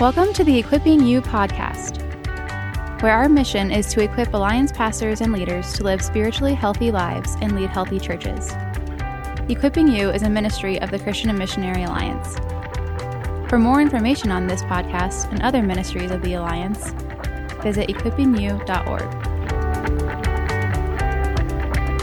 Welcome to the Equipping You podcast, where our mission is to equip Alliance pastors and leaders to live spiritually healthy lives and lead healthy churches. Equipping You is a ministry of the Christian and Missionary Alliance. For more information on this podcast and other ministries of the Alliance, visit equippingyou.org.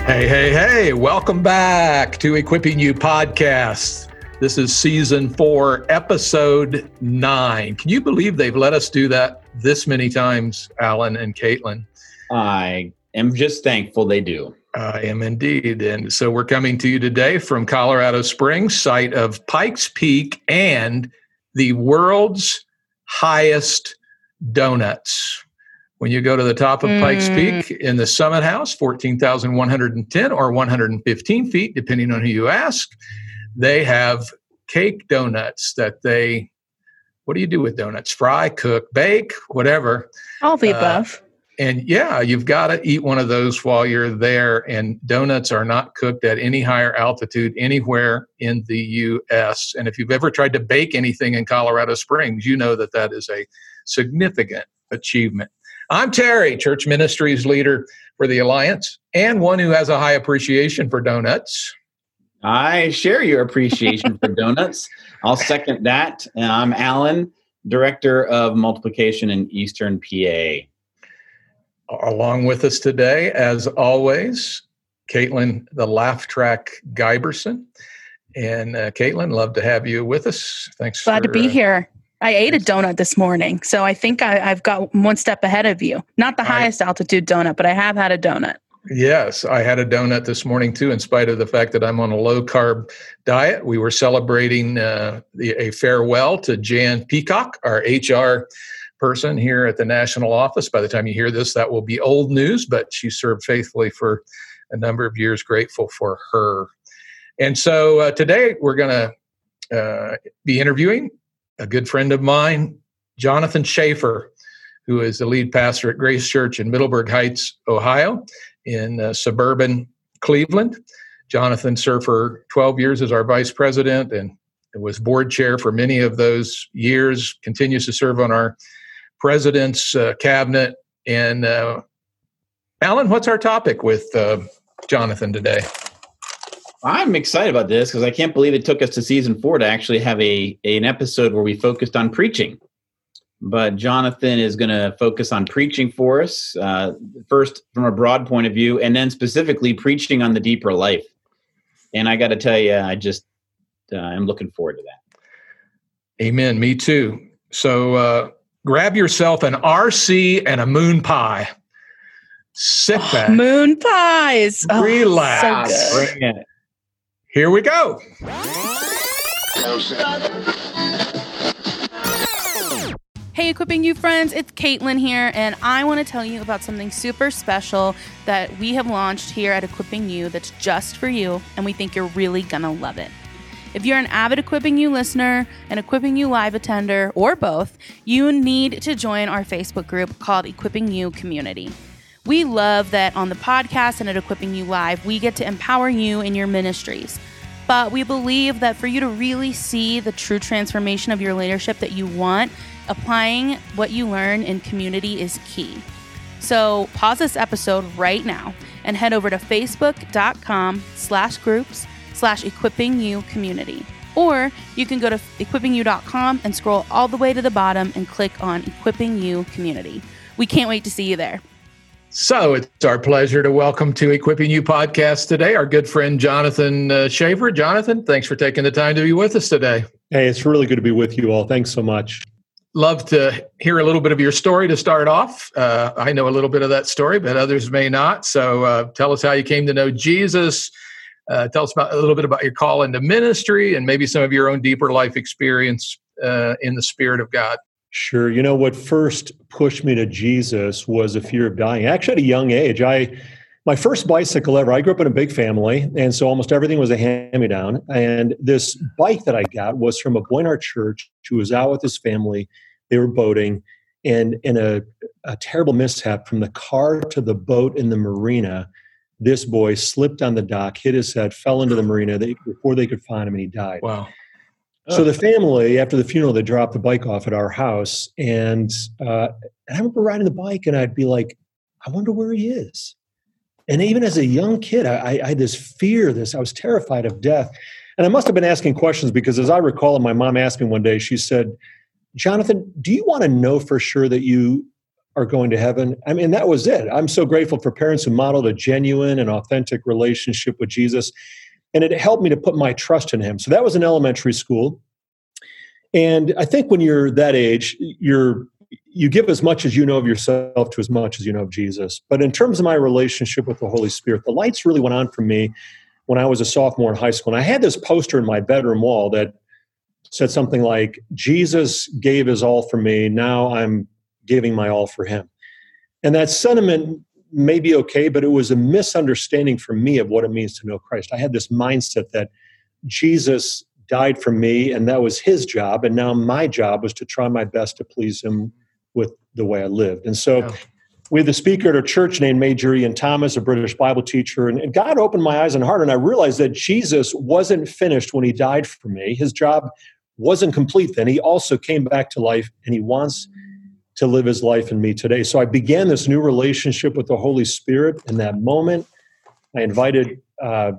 Hey, hey, hey, welcome back to Equipping You podcast. This is season four, episode nine. Can you believe they've let us do that this many times, Alan and Caitlin? I am just thankful they do. I am indeed. And so we're coming to you today from Colorado Springs, site of Pikes Peak and the world's highest donuts. When you go to the top of mm. Pikes Peak in the Summit House, 14,110 or 115 feet, depending on who you ask, they have cake donuts that they what do you do with donuts? Fry cook bake whatever. All the uh, above. and yeah you've got to eat one of those while you're there. And donuts are not cooked at any higher altitude anywhere in the us and if you've ever tried to bake anything in colorado springs you know that that is a significant achievement. I'm terry church ministries leader for the alliance and one who has a high appreciation for donuts I share your appreciation for donuts. I'll second that. And I'm Alan, Director of Multiplication in Eastern PA. Along with us today, as always, Caitlin, the laugh track Guyberson. And uh, Caitlin, love to have you with us. Thanks. Glad for, to be uh, here. I ate a donut this morning, so I think I, have got one step ahead of you. Not the highest I, altitude donut, but I have had a donut. Yes, I had a donut this morning too, in spite of the fact that I'm on a low carb diet. We were celebrating uh, a farewell to Jan Peacock, our HR person here at the national office. By the time you hear this, that will be old news, but she served faithfully for a number of years. Grateful for her. And so uh, today we're going to uh, be interviewing a good friend of mine, Jonathan Schaefer, who is the lead pastor at Grace Church in Middleburg Heights, Ohio in uh, suburban Cleveland. Jonathan served for 12 years as our vice president and was board chair for many of those years, continues to serve on our president's uh, cabinet. And uh, Alan, what's our topic with uh, Jonathan today? I'm excited about this because I can't believe it took us to season four to actually have a, a an episode where we focused on preaching but Jonathan is going to focus on preaching for us, uh, first from a broad point of view, and then specifically preaching on the deeper life. And I got to tell you, I just uh, I'm looking forward to that. Amen. Me too. So uh, grab yourself an RC and a moon pie. Sit oh, back. Moon pies. Oh, Relax. So Here we go. Hey, Equipping You friends, it's Caitlin here, and I want to tell you about something super special that we have launched here at Equipping You that's just for you, and we think you're really gonna love it. If you're an avid Equipping You listener, an Equipping You live attender, or both, you need to join our Facebook group called Equipping You Community. We love that on the podcast and at Equipping You Live, we get to empower you in your ministries. But we believe that for you to really see the true transformation of your leadership that you want, applying what you learn in community is key. So pause this episode right now and head over to facebook.com slash groups slash equipping you community. Or you can go to equippingyou.com and scroll all the way to the bottom and click on equipping you community. We can't wait to see you there. So it's our pleasure to welcome to Equipping You podcast today our good friend Jonathan uh, Schaefer. Jonathan, thanks for taking the time to be with us today. Hey, it's really good to be with you all. Thanks so much love to hear a little bit of your story to start off. Uh, I know a little bit of that story, but others may not. So uh, tell us how you came to know Jesus. Uh, tell us about a little bit about your call into ministry and maybe some of your own deeper life experience uh, in the Spirit of God. Sure. You know what first pushed me to Jesus was a fear of dying. Actually, at a young age, I my first bicycle ever. I grew up in a big family, and so almost everything was a hand-me-down. And this bike that I got was from a boy in our church who was out with his family they were boating, and in a, a terrible mishap from the car to the boat in the marina, this boy slipped on the dock, hit his head, fell into the marina they, before they could find him, and he died. Wow. So the family, after the funeral, they dropped the bike off at our house, and uh, and I remember riding the bike, and I'd be like, I wonder where he is. And even as a young kid, I, I had this fear, this I was terrified of death, and I must have been asking questions because, as I recall, my mom asked me one day, she said, "Jonathan, do you want to know for sure that you are going to heaven?" I mean, that was it. I'm so grateful for parents who modeled a genuine and authentic relationship with Jesus and it helped me to put my trust in him. So that was in elementary school. And I think when you're that age, you're you give as much as you know of yourself to as much as you know of Jesus. But in terms of my relationship with the Holy Spirit, the lights really went on for me when I was a sophomore in high school. And I had this poster in my bedroom wall that said something like, Jesus gave his all for me. Now I'm giving my all for him. And that sentiment may be okay, but it was a misunderstanding for me of what it means to know Christ. I had this mindset that Jesus died for me and that was his job. And now my job was to try my best to please him with the way I lived. And so yeah. we had the speaker at our church named Major Ian Thomas, a British Bible teacher. And, and God opened my eyes and heart. And I realized that Jesus wasn't finished when he died for me. His job wasn't complete then. He also came back to life and he wants to live his life in me today. So I began this new relationship with the Holy Spirit in that moment. I invited uh,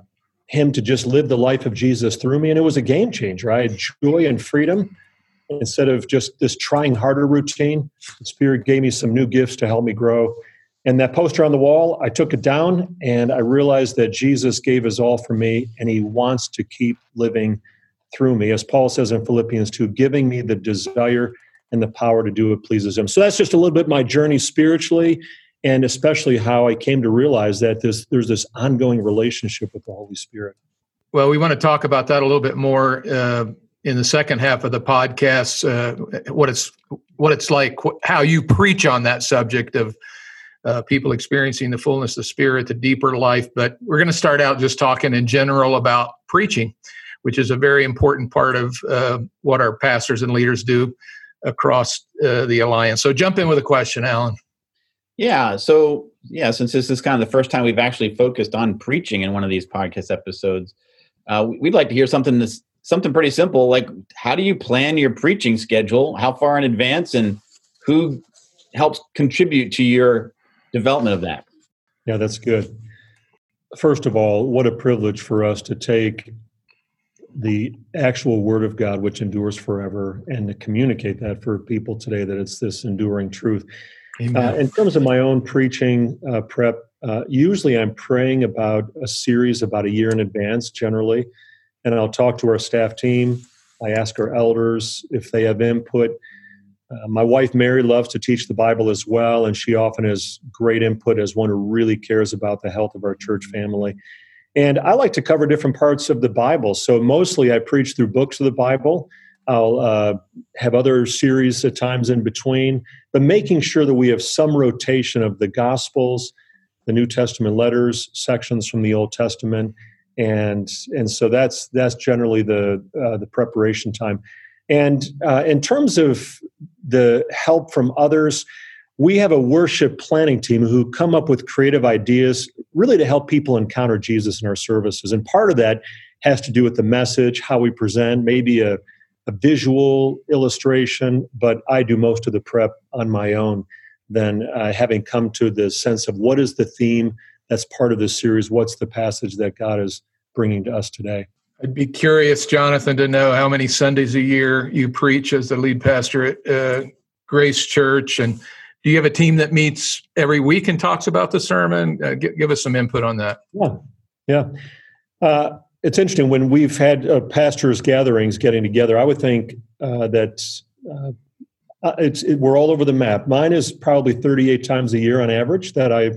him to just live the life of Jesus through me, and it was a game changer. I had joy and freedom instead of just this trying harder routine. The Spirit gave me some new gifts to help me grow. And that poster on the wall, I took it down and I realized that Jesus gave his all for me and he wants to keep living through me. As Paul says in Philippians 2, giving me the desire and the power to do what pleases him. So that's just a little bit my journey spiritually and especially how I came to realize that this, there's this ongoing relationship with the Holy Spirit. Well, we want to talk about that a little bit more uh, in the second half of the podcast. Uh, what it's what it's like, how you preach on that subject of uh, people experiencing the fullness of Spirit, the deeper life. But we're going to start out just talking in general about preaching, which is a very important part of uh, what our pastors and leaders do across uh, the alliance. So jump in with a question, Alan. Yeah. So yeah, since this is kind of the first time we've actually focused on preaching in one of these podcast episodes, uh, we'd like to hear something that's something pretty simple. Like, how do you plan your preaching schedule? How far in advance, and who helps contribute to your development of that? Yeah, that's good. First of all, what a privilege for us to take the actual word of God, which endures forever, and to communicate that for people today that it's this enduring truth. Uh, in terms of my own preaching uh, prep, uh, usually I'm praying about a series about a year in advance, generally, and I'll talk to our staff team. I ask our elders if they have input. Uh, my wife Mary loves to teach the Bible as well, and she often has great input as one who really cares about the health of our church family. And I like to cover different parts of the Bible. So mostly I preach through books of the Bible. I'll uh, have other series at times in between, but making sure that we have some rotation of the Gospels, the New Testament letters, sections from the Old Testament, and and so that's that's generally the uh, the preparation time. And uh, in terms of the help from others, we have a worship planning team who come up with creative ideas really to help people encounter Jesus in our services. And part of that has to do with the message, how we present, maybe a, a visual illustration, but I do most of the prep on my own. Then, uh, having come to the sense of what is the theme that's part of this series, what's the passage that God is bringing to us today. I'd be curious, Jonathan, to know how many Sundays a year you preach as the lead pastor at uh, Grace Church and do you have a team that meets every week and talks about the sermon? Uh, give, give, us some input on that. Yeah, yeah. Uh, it's interesting when we've had uh, pastors' gatherings getting together. I would think uh, that uh, uh, it's it, we're all over the map. Mine is probably 38 times a year on average that I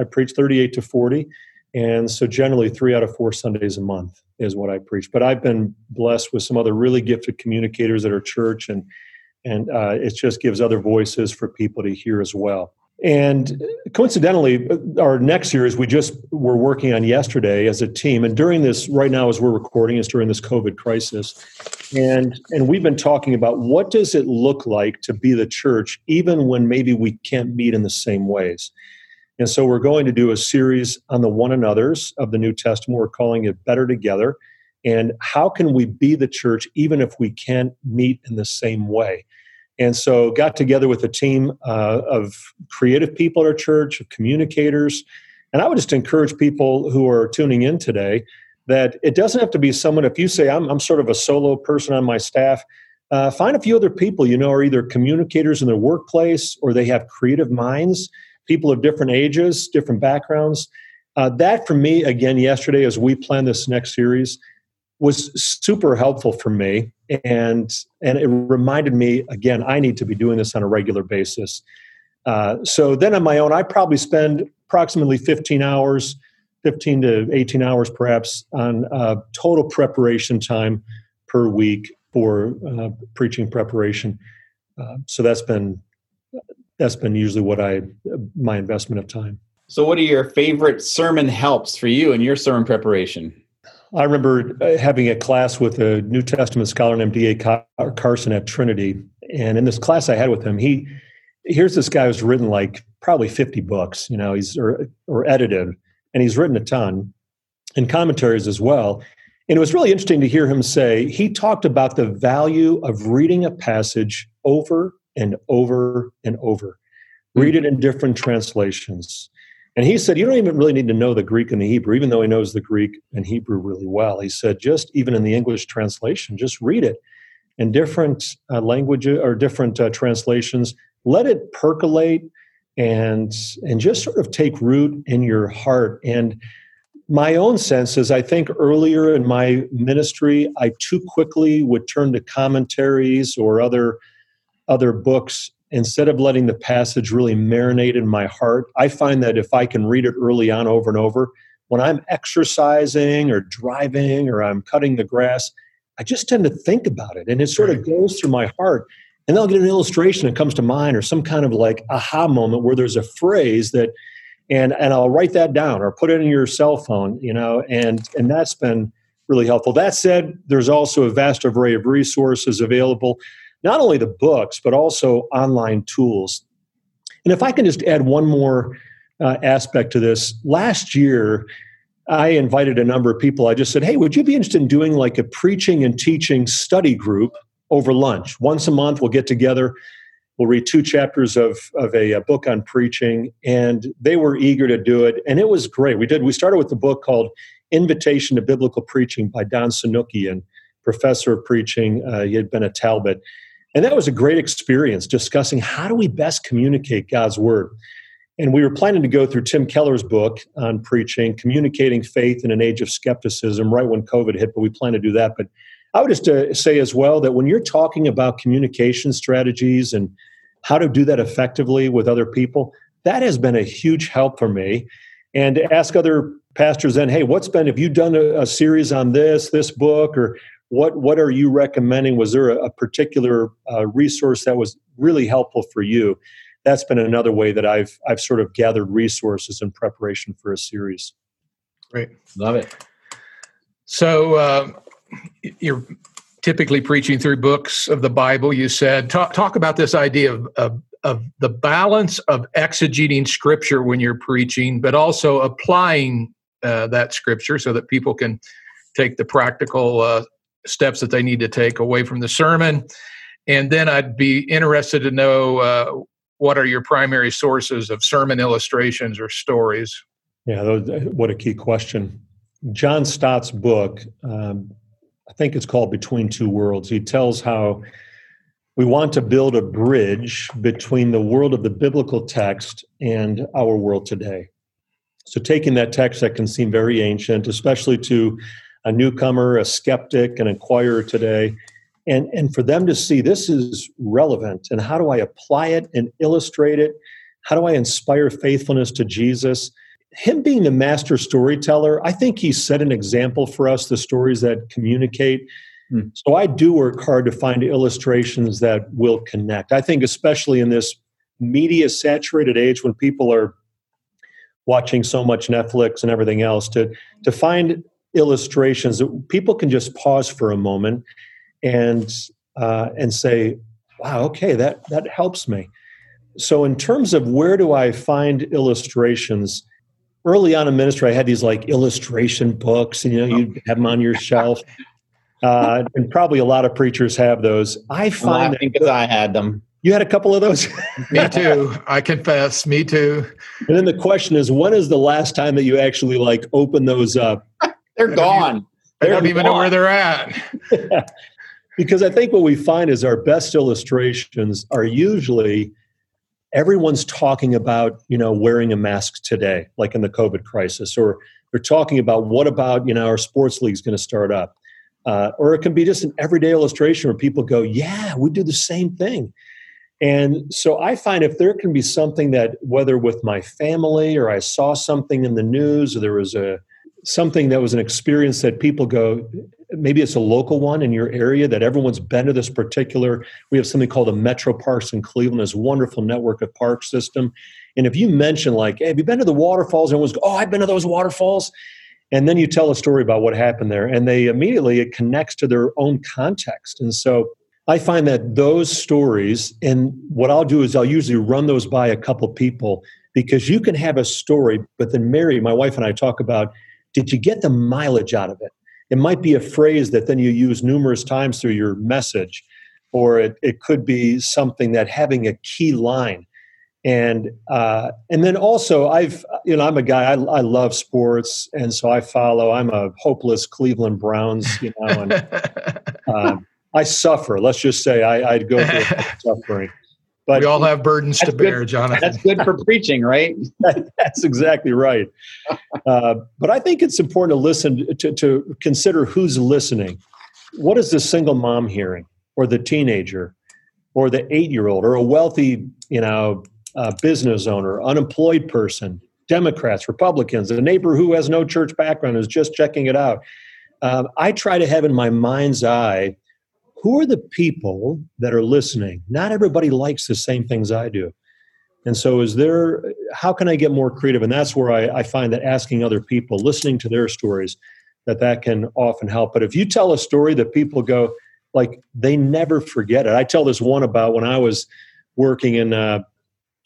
I preach 38 to 40, and so generally three out of four Sundays a month is what I preach. But I've been blessed with some other really gifted communicators at our church and and uh, it just gives other voices for people to hear as well. And coincidentally, our next series we just were working on yesterday as a team, and during this right now as we're recording is during this COVID crisis, and and we've been talking about what does it look like to be the church even when maybe we can't meet in the same ways. And so we're going to do a series on the one another's of the New Testament. We're calling it Better Together. And how can we be the church even if we can't meet in the same way? And so, got together with a team uh, of creative people at our church, of communicators. And I would just encourage people who are tuning in today that it doesn't have to be someone, if you say, I'm, I'm sort of a solo person on my staff, uh, find a few other people you know are either communicators in their workplace or they have creative minds, people of different ages, different backgrounds. Uh, that for me, again, yesterday, as we plan this next series, was super helpful for me. And and it reminded me again i need to be doing this on a regular basis. Uh, so then on my own i probably spend approximately 15 hours 15 to 18 hours perhaps on uh, total preparation time per week for uh, preaching preparation. Uh, so that's been that's been usually what i my investment of time. So what are your favorite sermon helps for you in your sermon preparation I remember uh, having a class with a New Testament scholar named D.A. Carson at Trinity. And in this class I had with him, he here's this guy who's written like probably 50 books, you know, he's or, or edited, and he's written a ton and commentaries as well. And it was really interesting to hear him say he talked about the value of reading a passage over and over and over. Read it in different translations. And he said, You don't even really need to know the Greek and the Hebrew, even though he knows the Greek and Hebrew really well. He said, Just even in the English translation, just read it in different uh, languages or different uh, translations. Let it percolate and, and just sort of take root in your heart. And my own sense is I think earlier in my ministry, I too quickly would turn to commentaries or other, other books instead of letting the passage really marinate in my heart, I find that if I can read it early on over and over, when I'm exercising or driving or I'm cutting the grass, I just tend to think about it and it sort of goes through my heart. And then I'll get an illustration that comes to mind or some kind of like aha moment where there's a phrase that and and I'll write that down or put it in your cell phone, you know, and and that's been really helpful. That said, there's also a vast array of resources available not only the books, but also online tools. And if I can just add one more uh, aspect to this, last year, I invited a number of people. I just said, hey, would you be interested in doing like a preaching and teaching study group over lunch? Once a month, we'll get together. We'll read two chapters of, of a, a book on preaching. And they were eager to do it. And it was great. We did. We started with the book called Invitation to Biblical Preaching by Don Sunukjian, professor of preaching. Uh, he had been at Talbot. And that was a great experience discussing how do we best communicate God's word. And we were planning to go through Tim Keller's book on preaching, communicating faith in an age of skepticism, right when COVID hit, but we plan to do that. But I would just uh, say as well that when you're talking about communication strategies and how to do that effectively with other people, that has been a huge help for me. And ask other pastors then, hey, what's been, have you done a, a series on this, this book, or what what are you recommending? Was there a, a particular uh, resource that was really helpful for you? That's been another way that I've I've sort of gathered resources in preparation for a series. Great, love it. So uh, you're typically preaching through books of the Bible. You said talk talk about this idea of, of of the balance of exegeting scripture when you're preaching, but also applying uh, that scripture so that people can take the practical uh, steps that they need to take away from the sermon. And then I'd be interested to know uh, what are your primary sources of sermon illustrations or stories? Yeah, what a key question. John Stott's book, um, I think it's called Between Two Worlds. He tells how we want to build a bridge between the world of the biblical text and our world today. So, taking that text that can seem very ancient, especially to a newcomer, a skeptic, an inquirer today, and, and for them to see this is relevant and how do I apply it and illustrate it? How do I inspire faithfulness to Jesus? Him being the master storyteller, I think he set an example for us, the stories that communicate. Hmm. So I do work hard to find illustrations that will connect. I think, especially in this media saturated age when people are watching so much Netflix and everything else, to, to find illustrations that people can just pause for a moment and uh, and say, "Wow, okay, that that helps me." So, in terms of where do I find illustrations, early on in ministry, I had these like illustration books, and you know, you have them on your shelf. Uh, and probably a lot of preachers have those. I find I because I had them. You had a couple of those. me too. I confess. Me too. And then the question is, when is the last time that you actually like open those up? They're gone. I don't even know where they're at. because I think what we find is our best illustrations are usually everyone's talking about you know wearing a mask today like in the covid crisis or they're talking about what about you know our sports league's going to start up uh, or it can be just an everyday illustration where people go yeah we do the same thing and so i find if there can be something that whether with my family or i saw something in the news or there was a something that was an experience that people go maybe it's a local one in your area that everyone's been to this particular we have something called the metro parks in cleveland this wonderful network of park system. And if you mention like hey, have you been to the waterfalls? And everyone's go oh i've been to those waterfalls. And then you tell a story about what happened there. And they immediately it connects to their own context. And so i find that those stories and what i'll do is i'll usually run those by a couple people because you can have a story but then mary my wife and i talk about did you get the mileage out of it? It might be a phrase that then you use numerous times through your message, or it, it could be something that having a key line. And uh, and then also I've you know I'm a guy I, I love sports and so I follow I'm a hopeless Cleveland Browns you know and uh, I suffer. Let's just say I, I'd go through suffering but we all have burdens to bear, good. Jonathan. That's good for preaching, right? that's exactly right. Uh, but I think it's important to listen to, to consider who's listening. What is the single mom hearing, or the teenager, or the eight-year-old, or a wealthy, you know, uh, business owner, unemployed person, Democrats, Republicans, a neighbor who has no church background is just checking it out. Um, I try to have in my mind's eye who are the people that are listening? Not everybody likes the same things I do. And so, is there, how can I get more creative? And that's where I, I find that asking other people, listening to their stories, that that can often help. But if you tell a story that people go, like, they never forget it. I tell this one about when I was working in uh,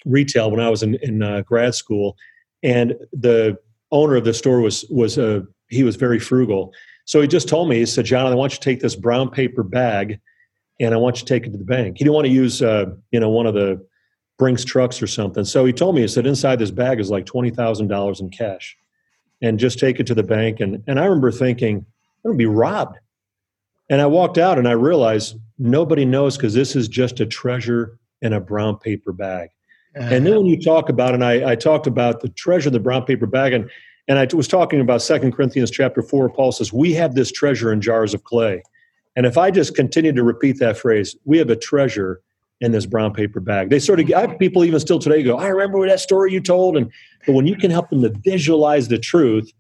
retail, when I was in, in uh, grad school, and the owner of the store was, was a, uh, he was very frugal so he just told me, he said, John, I want you to take this brown paper bag and I want you to take it to the bank. He didn't want to use, uh, you know, one of the Brinks trucks or something. So he told me, he said, inside this bag is like $20,000 in cash and just take it to the bank. And, and I remember thinking, I'm going to be robbed. And I walked out and I realized nobody knows because this is just a treasure in a brown paper bag. Uh-huh. And then when you talk about, and I, I talked about the treasure in the brown paper bag, and and I was talking about Second Corinthians chapter 4, Paul says, We have this treasure in jars of clay. And if I just continue to repeat that phrase, we have a treasure in this brown paper bag. They sort of, I have people even still today go, I remember that story you told. And but when you can help them to visualize the truth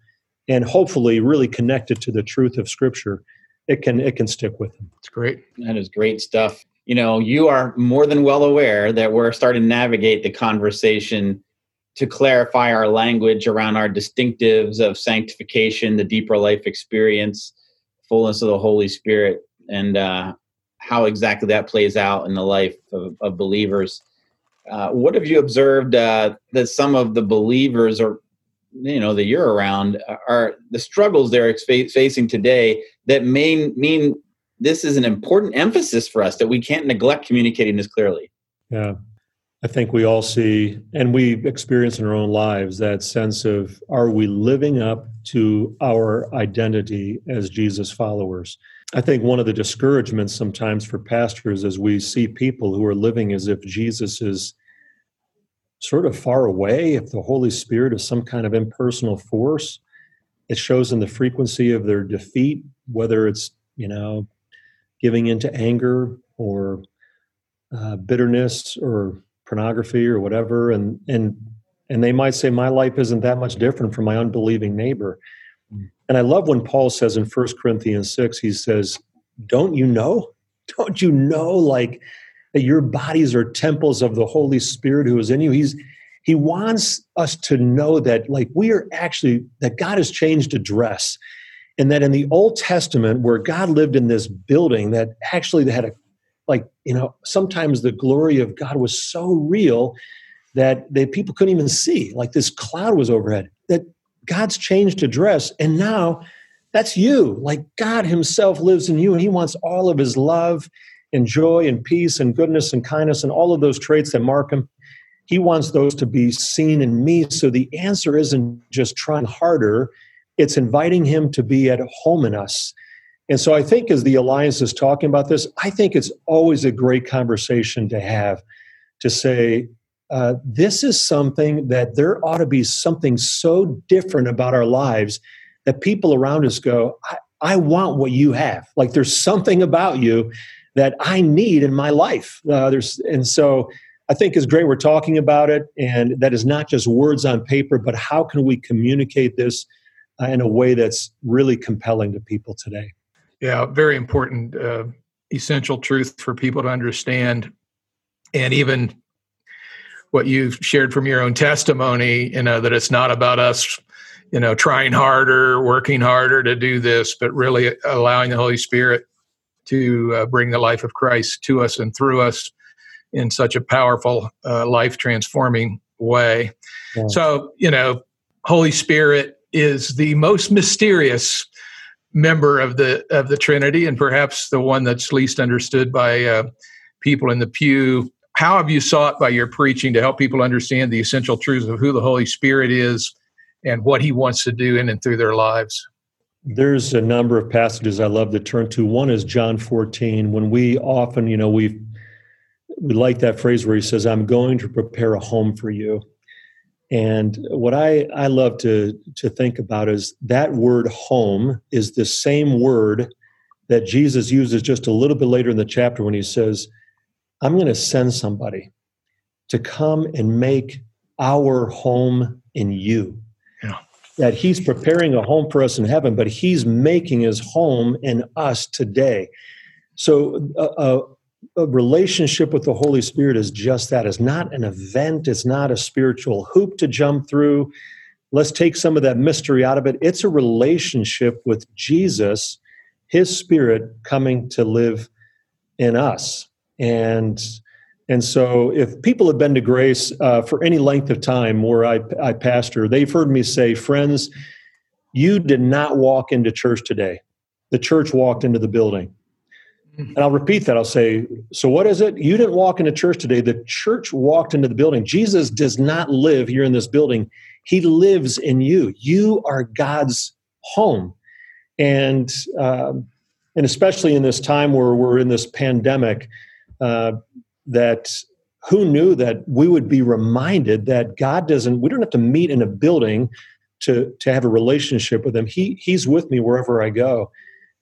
and hopefully really connect it to the truth of Scripture, it can it can stick with them. It's great. That is great stuff. You know, you are more than well aware that we're starting to navigate the conversation to clarify our language around our distinctives of sanctification, the deeper life experience, fullness of the Holy Spirit, and uh, how exactly that plays out in the life of, of believers. Uh, what have you observed uh, that some of the believers are, you know, that you're around are the struggles they're facing today that may mean this is an important emphasis for us that we can't neglect communicating this clearly. Yeah. I think we all see and we experience in our own lives that sense of are we living up to our identity as Jesus followers? I think one of the discouragements sometimes for pastors is we see people who are living as if Jesus is sort of far away, if the Holy Spirit is some kind of impersonal force. It shows in the frequency of their defeat, whether it's, you know, giving into anger or uh, bitterness or pornography or whatever and and and they might say my life isn't that much different from my unbelieving neighbor. Hmm. And i love when paul says in 1 corinthians 6 he says don't you know? Don't you know like that your bodies are temples of the holy spirit who is in you? He's he wants us to know that like we are actually that god has changed address and that in the old testament where god lived in this building that actually had a like you know sometimes the glory of god was so real that they, people couldn't even see like this cloud was overhead that God's changed address, and now that's you. Like God Himself lives in you, and He wants all of His love and joy and peace and goodness and kindness and all of those traits that mark Him. He wants those to be seen in me. So the answer isn't just trying harder, it's inviting Him to be at home in us. And so I think as the Alliance is talking about this, I think it's always a great conversation to have to say, uh, this is something that there ought to be something so different about our lives that people around us go, I, I want what you have. Like there's something about you that I need in my life. Uh, there's, and so I think it's great we're talking about it, and that is not just words on paper, but how can we communicate this uh, in a way that's really compelling to people today? Yeah, very important, uh, essential truth for people to understand, and even what you've shared from your own testimony. You know that it's not about us, you know, trying harder, working harder to do this, but really allowing the Holy Spirit to uh, bring the life of Christ to us and through us in such a powerful, uh, life transforming way. Yeah. So, you know, Holy Spirit is the most mysterious member of the of the Trinity, and perhaps the one that's least understood by uh, people in the pew. How have you sought by your preaching to help people understand the essential truths of who the Holy Spirit is and what He wants to do in and through their lives? There's a number of passages I love to turn to. One is John 14. When we often, you know, we we like that phrase where he says, "I'm going to prepare a home for you." And what I, I love to, to think about is that word home is the same word that Jesus uses just a little bit later in the chapter when he says, I'm going to send somebody to come and make our home in you. Yeah. That he's preparing a home for us in heaven, but he's making his home in us today. So, uh, uh, a relationship with the Holy Spirit is just that. It's not an event, it's not a spiritual hoop to jump through. Let's take some of that mystery out of it. It's a relationship with Jesus, his spirit coming to live in us. And and so, if people have been to Grace uh, for any length of time where I, I pastor, they've heard me say, friends, you did not walk into church today. The church walked into the building. And I'll repeat that. I'll say, so what is it? You didn't walk into church today. The church walked into the building. Jesus does not live here in this building. He lives in you. You are God's home. And, uh, and especially in this time where we're in this pandemic, uh, that who knew that we would be reminded that God doesn't, we don't have to meet in a building to, to have a relationship with him. He, he's with me wherever I go.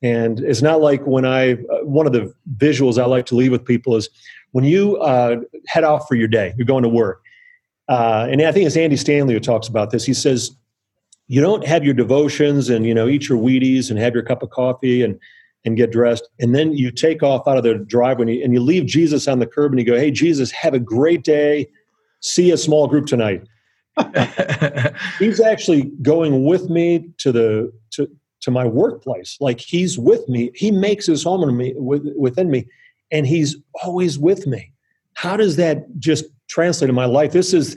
And it's not like when I, uh, one of the visuals I like to leave with people is when you uh, head off for your day, you're going to work. Uh, and I think it's Andy Stanley who talks about this. He says, you don't have your devotions and, you know, eat your Wheaties and have your cup of coffee and, and get dressed. And then you take off out of the driveway and you, and you leave Jesus on the curb and you go, hey, Jesus, have a great day. See a small group tonight. He's actually going with me to the to to my workplace. Like he's with me. He makes his home in me within me, and he's always with me. How does that just translate in my life? This is,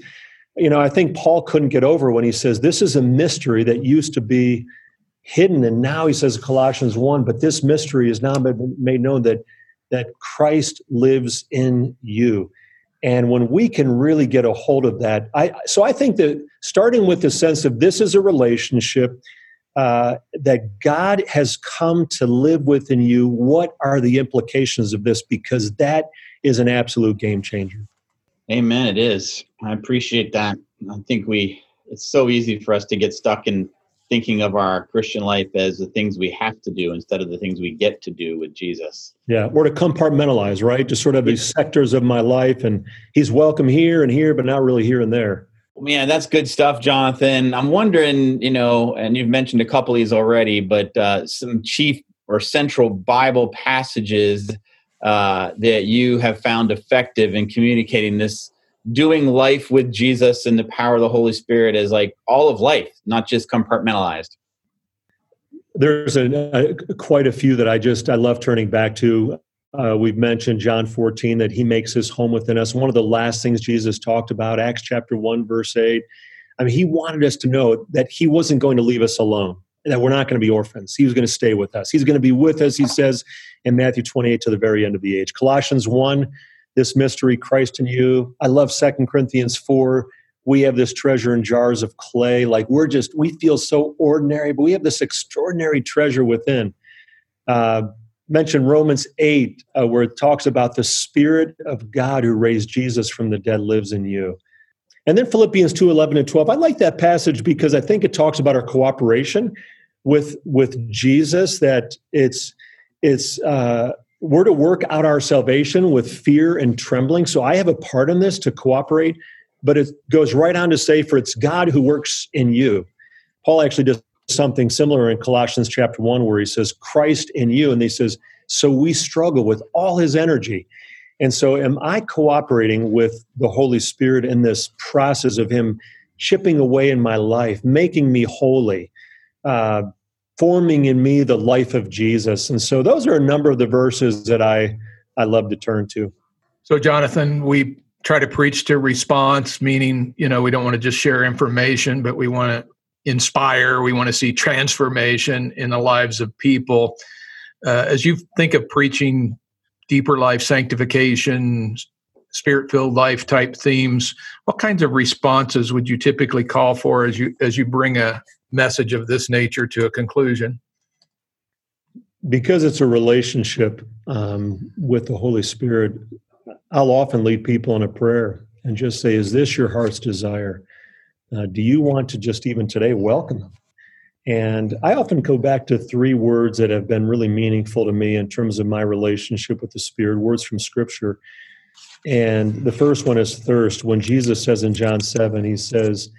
you know, I think Paul couldn't get over when he says this is a mystery that used to be hidden, and now he says Colossians one, but this mystery is now been made known that that Christ lives in you. And when we can really get a hold of that, I so I think that starting with the sense of this is a relationship uh, that God has come to live within you, what are the implications of this? Because that is an absolute game changer. Amen. It is. I appreciate that. I think we, it's so easy for us to get stuck in thinking of our Christian life as the things we have to do instead of the things we get to do with Jesus. Yeah, or to compartmentalize, right? Just sort of these sectors of my life, and He's welcome here and here, but not really here and there. Man, that's good stuff, Jonathan. I'm wondering, you know, and you've mentioned a couple of these already, but uh, some chief or central Bible passages uh, that you have found effective in communicating this doing life with Jesus and the power of the Holy Spirit as like all of life, not just compartmentalized. There's a, a, quite a few that I just I love turning back to. Uh, we've mentioned John 14 that he makes his home within us. One of the last things Jesus talked about, Acts chapter 1, verse 8. I mean, he wanted us to know that he wasn't going to leave us alone, that we're not going to be orphans. He was going to stay with us. He's going to be with us, he says in Matthew 28 to the very end of the age. Colossians 1, this mystery, Christ in you. I love Second Corinthians 4. We have this treasure in jars of clay. Like we're just, we feel so ordinary, but we have this extraordinary treasure within. Uh, mention Romans 8, uh, where it talks about the Spirit of God who raised Jesus from the dead lives in you. And then Philippians 2 11 and 12. I like that passage because I think it talks about our cooperation with, with Jesus, that it's, it's, uh, we're to work out our salvation with fear and trembling. So I have a part in this to cooperate, but it goes right on to say, for it's God who works in you. Paul actually does something similar in Colossians chapter 1 where he says, Christ in you. And he says, so we struggle with all his energy. And so, am I cooperating with the Holy Spirit in this process of him chipping away in my life, making me holy, uh, forming in me the life of Jesus? And so, those are a number of the verses that I, I love to turn to. So, Jonathan, we try to preach to response, meaning, you know, we don't want to just share information, but we want to inspire. We want to see transformation in the lives of people. Uh, as you think of preaching deeper life sanctification, spirit filled life type themes, what kinds of responses would you typically call for as you as you bring a message of this nature to a conclusion? Because it's a relationship um, with the Holy Spirit, I'll often lead people in a prayer and just say, "Is this your heart's desire?" Uh, do you want to just even today welcome them? And I often go back to three words that have been really meaningful to me in terms of my relationship with the Spirit, words from Scripture. And the first one is thirst. When Jesus says in John 7, he says,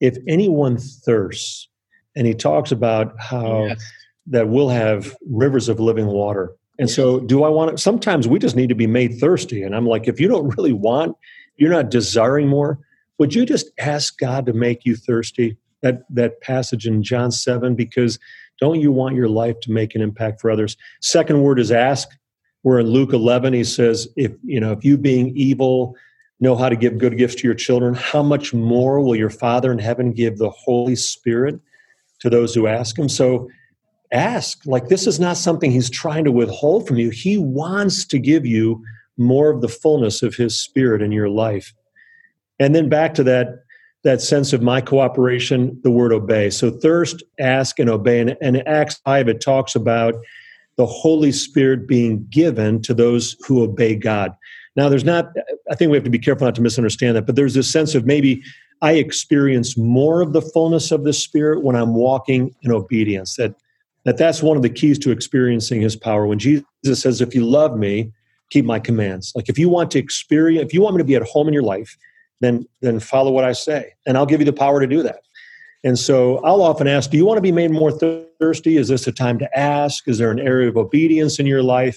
If anyone thirsts, and he talks about how yes. that we'll have rivers of living water. And so, do I want to? Sometimes we just need to be made thirsty. And I'm like, if you don't really want, you're not desiring more, would you just ask God to make you thirsty? That that passage in John 7 because don't you want your life to make an impact for others? Second word is ask. Where in Luke 11 he says if you know if you being evil know how to give good gifts to your children, how much more will your Father in heaven give the Holy Spirit to those who ask him? So ask. Like this is not something he's trying to withhold from you. He wants to give you more of the fullness of his spirit in your life. And then back to that that sense of my cooperation, the word obey. So thirst, ask, and obey. And, and Acts 5, it talks about the Holy Spirit being given to those who obey God. Now, there's not, I think we have to be careful not to misunderstand that, but there's this sense of maybe I experience more of the fullness of the Spirit when I'm walking in obedience. That, that that's one of the keys to experiencing His power. When Jesus says, If you love me, keep my commands. Like if you want to experience, if you want me to be at home in your life, then then follow what I say, and I'll give you the power to do that. And so I'll often ask, do you want to be made more thirsty? Is this a time to ask? Is there an area of obedience in your life?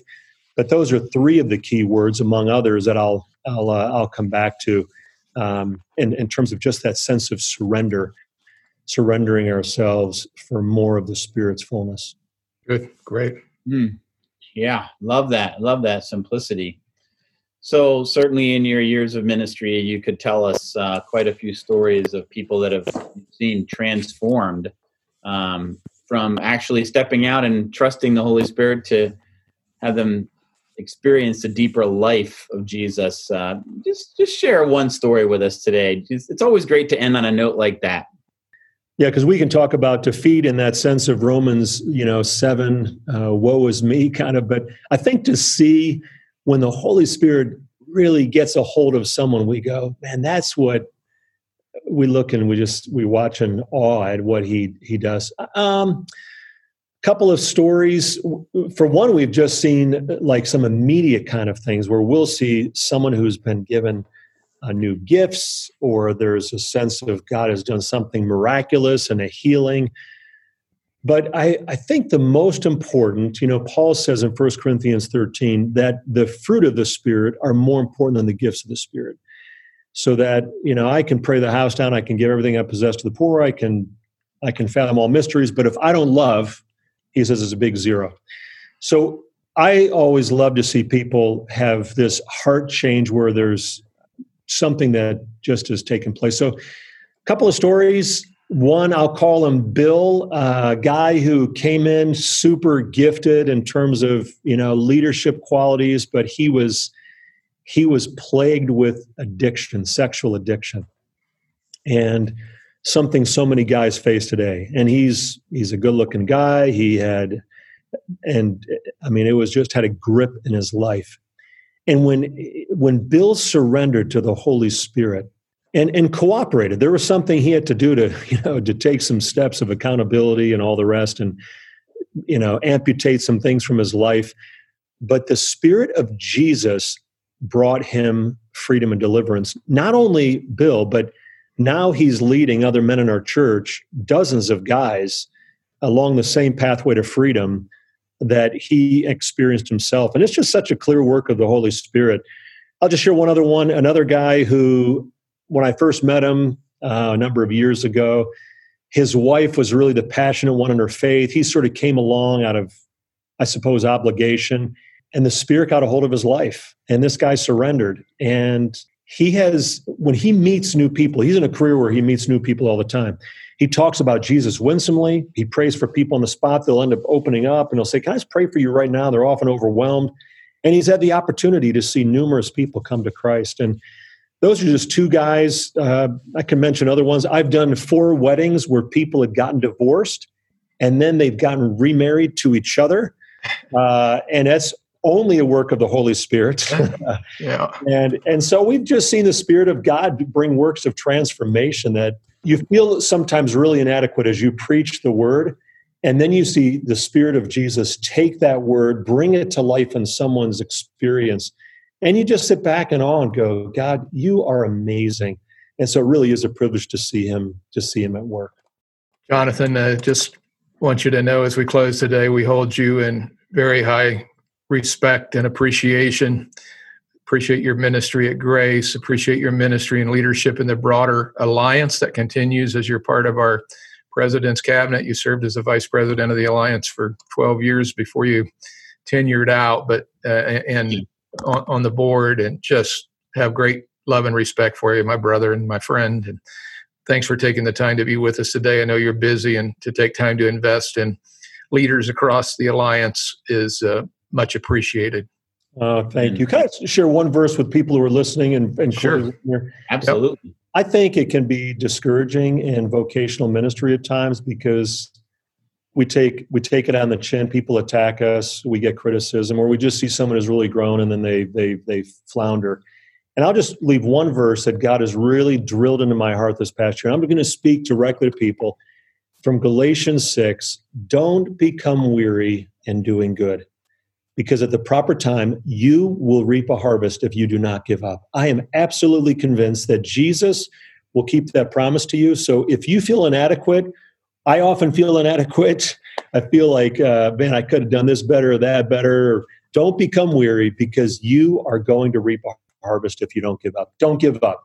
But those are three of the key words, among others, that I'll I'll uh, I'll come back to um, in in terms of just that sense of surrender, surrendering ourselves for more of the Spirit's fullness. Good, great. Mm. Yeah, love that. Love that simplicity. So certainly in your years of ministry, you could tell us uh, quite a few stories of people that have seen transformed um, from actually stepping out and trusting the Holy Spirit to have them experience a deeper life of Jesus. Uh, just just share one story with us today. It's always great to end on a note like that. Yeah, because we can talk about defeat in that sense of Romans, you know, seven, uh, woe is me kind of. But I think to see when the Holy Spirit really gets a hold of someone, we go, man, that's what we look and we just we watch in awe at what he he does. Um, couple of stories. For one, we've just seen like some immediate kind of things where we'll see someone who's been given uh, new gifts, or there's a sense of God has done something miraculous and a healing but I, I think the most important, you know, Paul says in 1 Corinthians 13 that the fruit of the Spirit are more important than the gifts of the Spirit. So that, you know, I can pray the house down, I can give everything I possess to the poor, I can I can fathom all mysteries, but if I don't love, he says it's a big zero. So I always love to see people have this heart change where there's something that just has taken place. So a couple of stories. One, I'll call him Bill, a guy who came in super gifted in terms of you know leadership qualities, but he was he was plagued with addiction, sexual addiction, and something so many guys face today. And he's he's a good looking guy. He had, and I mean, it was just had a grip in his life. And when when Bill surrendered to the Holy Spirit and and cooperated, there was something he had to do to you know to take some steps of accountability and all the rest, and you know amputate some things from his life. But the Spirit of Jesus brought him freedom and deliverance. Not only Bill, but now he's leading other men in our church, dozens of guys, along the same pathway to freedom that he experienced himself. And it's just such a clear work of the Holy Spirit. I'll just share one other one. Another guy who, when I first met him uh, a number of years ago, his wife was really the passionate one in her faith. He sort of came along out of, I suppose, obligation. And the Spirit got a hold of his life. And this guy surrendered. And he has when he meets new people he's in a career where he meets new people all the time he talks about jesus winsomely he prays for people on the spot they'll end up opening up and he'll say can i just pray for you right now they're often overwhelmed and he's had the opportunity to see numerous people come to christ and those are just two guys uh, i can mention other ones i've done four weddings where people had gotten divorced and then they've gotten remarried to each other uh, and that's only a work of the Holy Spirit. yeah. and and so we've just seen the Spirit of God bring works of transformation that you feel sometimes really inadequate as you preach the word. And then you see the Spirit of Jesus take that word, bring it to life in someone's experience. And you just sit back in awe and go, God, you are amazing. And so it really is a privilege to see him, to see him at work. Jonathan, uh, just want you to know as we close today, we hold you in very high respect and appreciation. Appreciate your ministry at Grace, appreciate your ministry and leadership in the broader alliance that continues as you're part of our president's cabinet. You served as the vice president of the alliance for 12 years before you tenured out, but uh, and on, on the board, and just have great love and respect for you, my brother and my friend. And thanks for taking the time to be with us today. I know you're busy, and to take time to invest in leaders across the alliance is uh, much appreciated. Uh, thank you. Can I share one verse with people who are listening and, and sure. Here? Absolutely. I think it can be discouraging in vocational ministry at times because we take we take it on the chin. People attack us. We get criticism, or we just see someone who's really grown and then they they they flounder. And I'll just leave one verse that God has really drilled into my heart this past year. I'm going to speak directly to people from Galatians six. Don't become weary in doing good because at the proper time, you will reap a harvest if you do not give up. I am absolutely convinced that Jesus will keep that promise to you. So if you feel inadequate, I often feel inadequate. I feel like, uh, man, I could have done this better or that better. Don't become weary because you are going to reap a harvest if you don't give up. Don't give up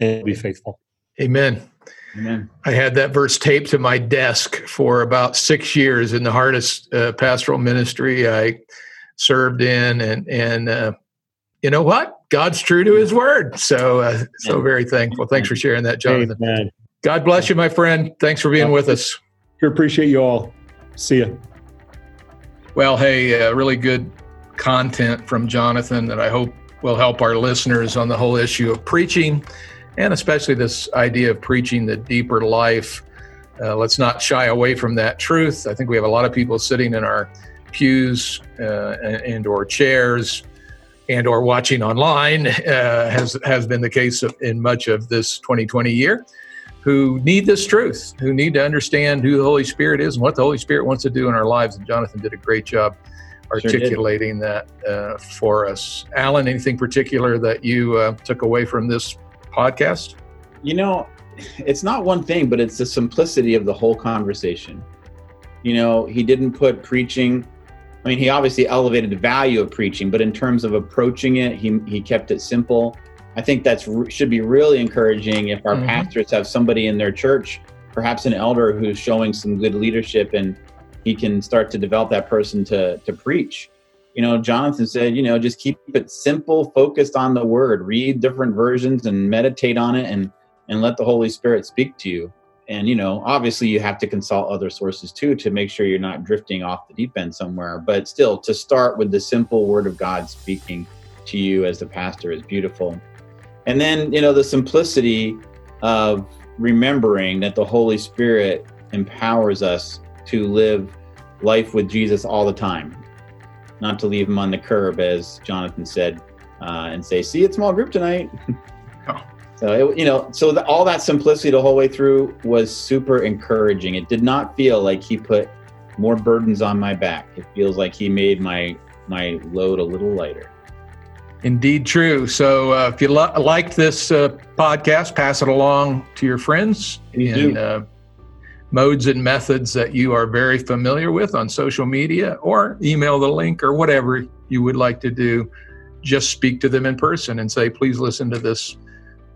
and be faithful. Amen. Amen. I had that verse taped to my desk for about six years in the hardest uh, pastoral ministry I served in, and and uh, you know what? God's true to His word. So uh, so very thankful. Thanks for sharing that, Jonathan. Amen. God bless you, my friend. Thanks for being with us. We appreciate you all. See you. Well, hey, uh, really good content from Jonathan that I hope will help our listeners on the whole issue of preaching and especially this idea of preaching the deeper life. Uh, let's not shy away from that truth. I think we have a lot of people sitting in our pews uh, and or chairs and or watching online uh, has has been the case in much of this 2020 year who need this truth who need to understand who the holy spirit is and what the holy spirit wants to do in our lives. And jonathan did a great job articulating sure that uh, for us. Alan anything particular that you uh, took away from this podcast? You know it's not one thing but it's the simplicity of the whole conversation. You know he didn't put preaching I mean, he obviously elevated the value of preaching, but in terms of approaching it, he, he kept it simple. I think that's should be really encouraging if our mm-hmm. pastors have somebody in their church, perhaps an elder who's showing some good leadership, and he can start to develop that person to to preach. You know, Jonathan said, you know, just keep it simple, focused on the word, read different versions, and meditate on it, and and let the Holy Spirit speak to you. And you know, obviously, you have to consult other sources too to make sure you're not drifting off the deep end somewhere. But still, to start with the simple Word of God speaking to you as the pastor is beautiful. And then, you know, the simplicity of remembering that the Holy Spirit empowers us to live life with Jesus all the time, not to leave him on the curb, as Jonathan said, uh, and say, "See, it's small group tonight." Oh. So it, you know, so the, all that simplicity the whole way through was super encouraging. It did not feel like he put more burdens on my back. It feels like he made my my load a little lighter. Indeed, true. So, uh, if you lo- like this uh, podcast, pass it along to your friends Please in uh, modes and methods that you are very familiar with on social media, or email the link or whatever you would like to do. Just speak to them in person and say, please listen to this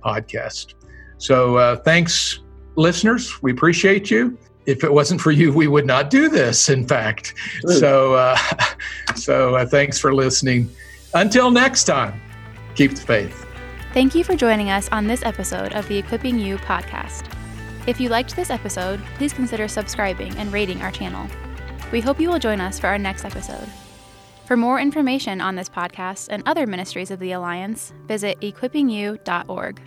podcast. So, uh, thanks, listeners. We appreciate you. If it wasn't for you, we would not do this. In fact, True. so uh, so uh, thanks for listening. Until next time, keep the faith. Thank you for joining us on this episode of the Equipping You podcast. If you liked this episode, please consider subscribing and rating our channel. We hope you will join us for our next episode. For more information on this podcast and other ministries of the Alliance, visit equippingyou.org.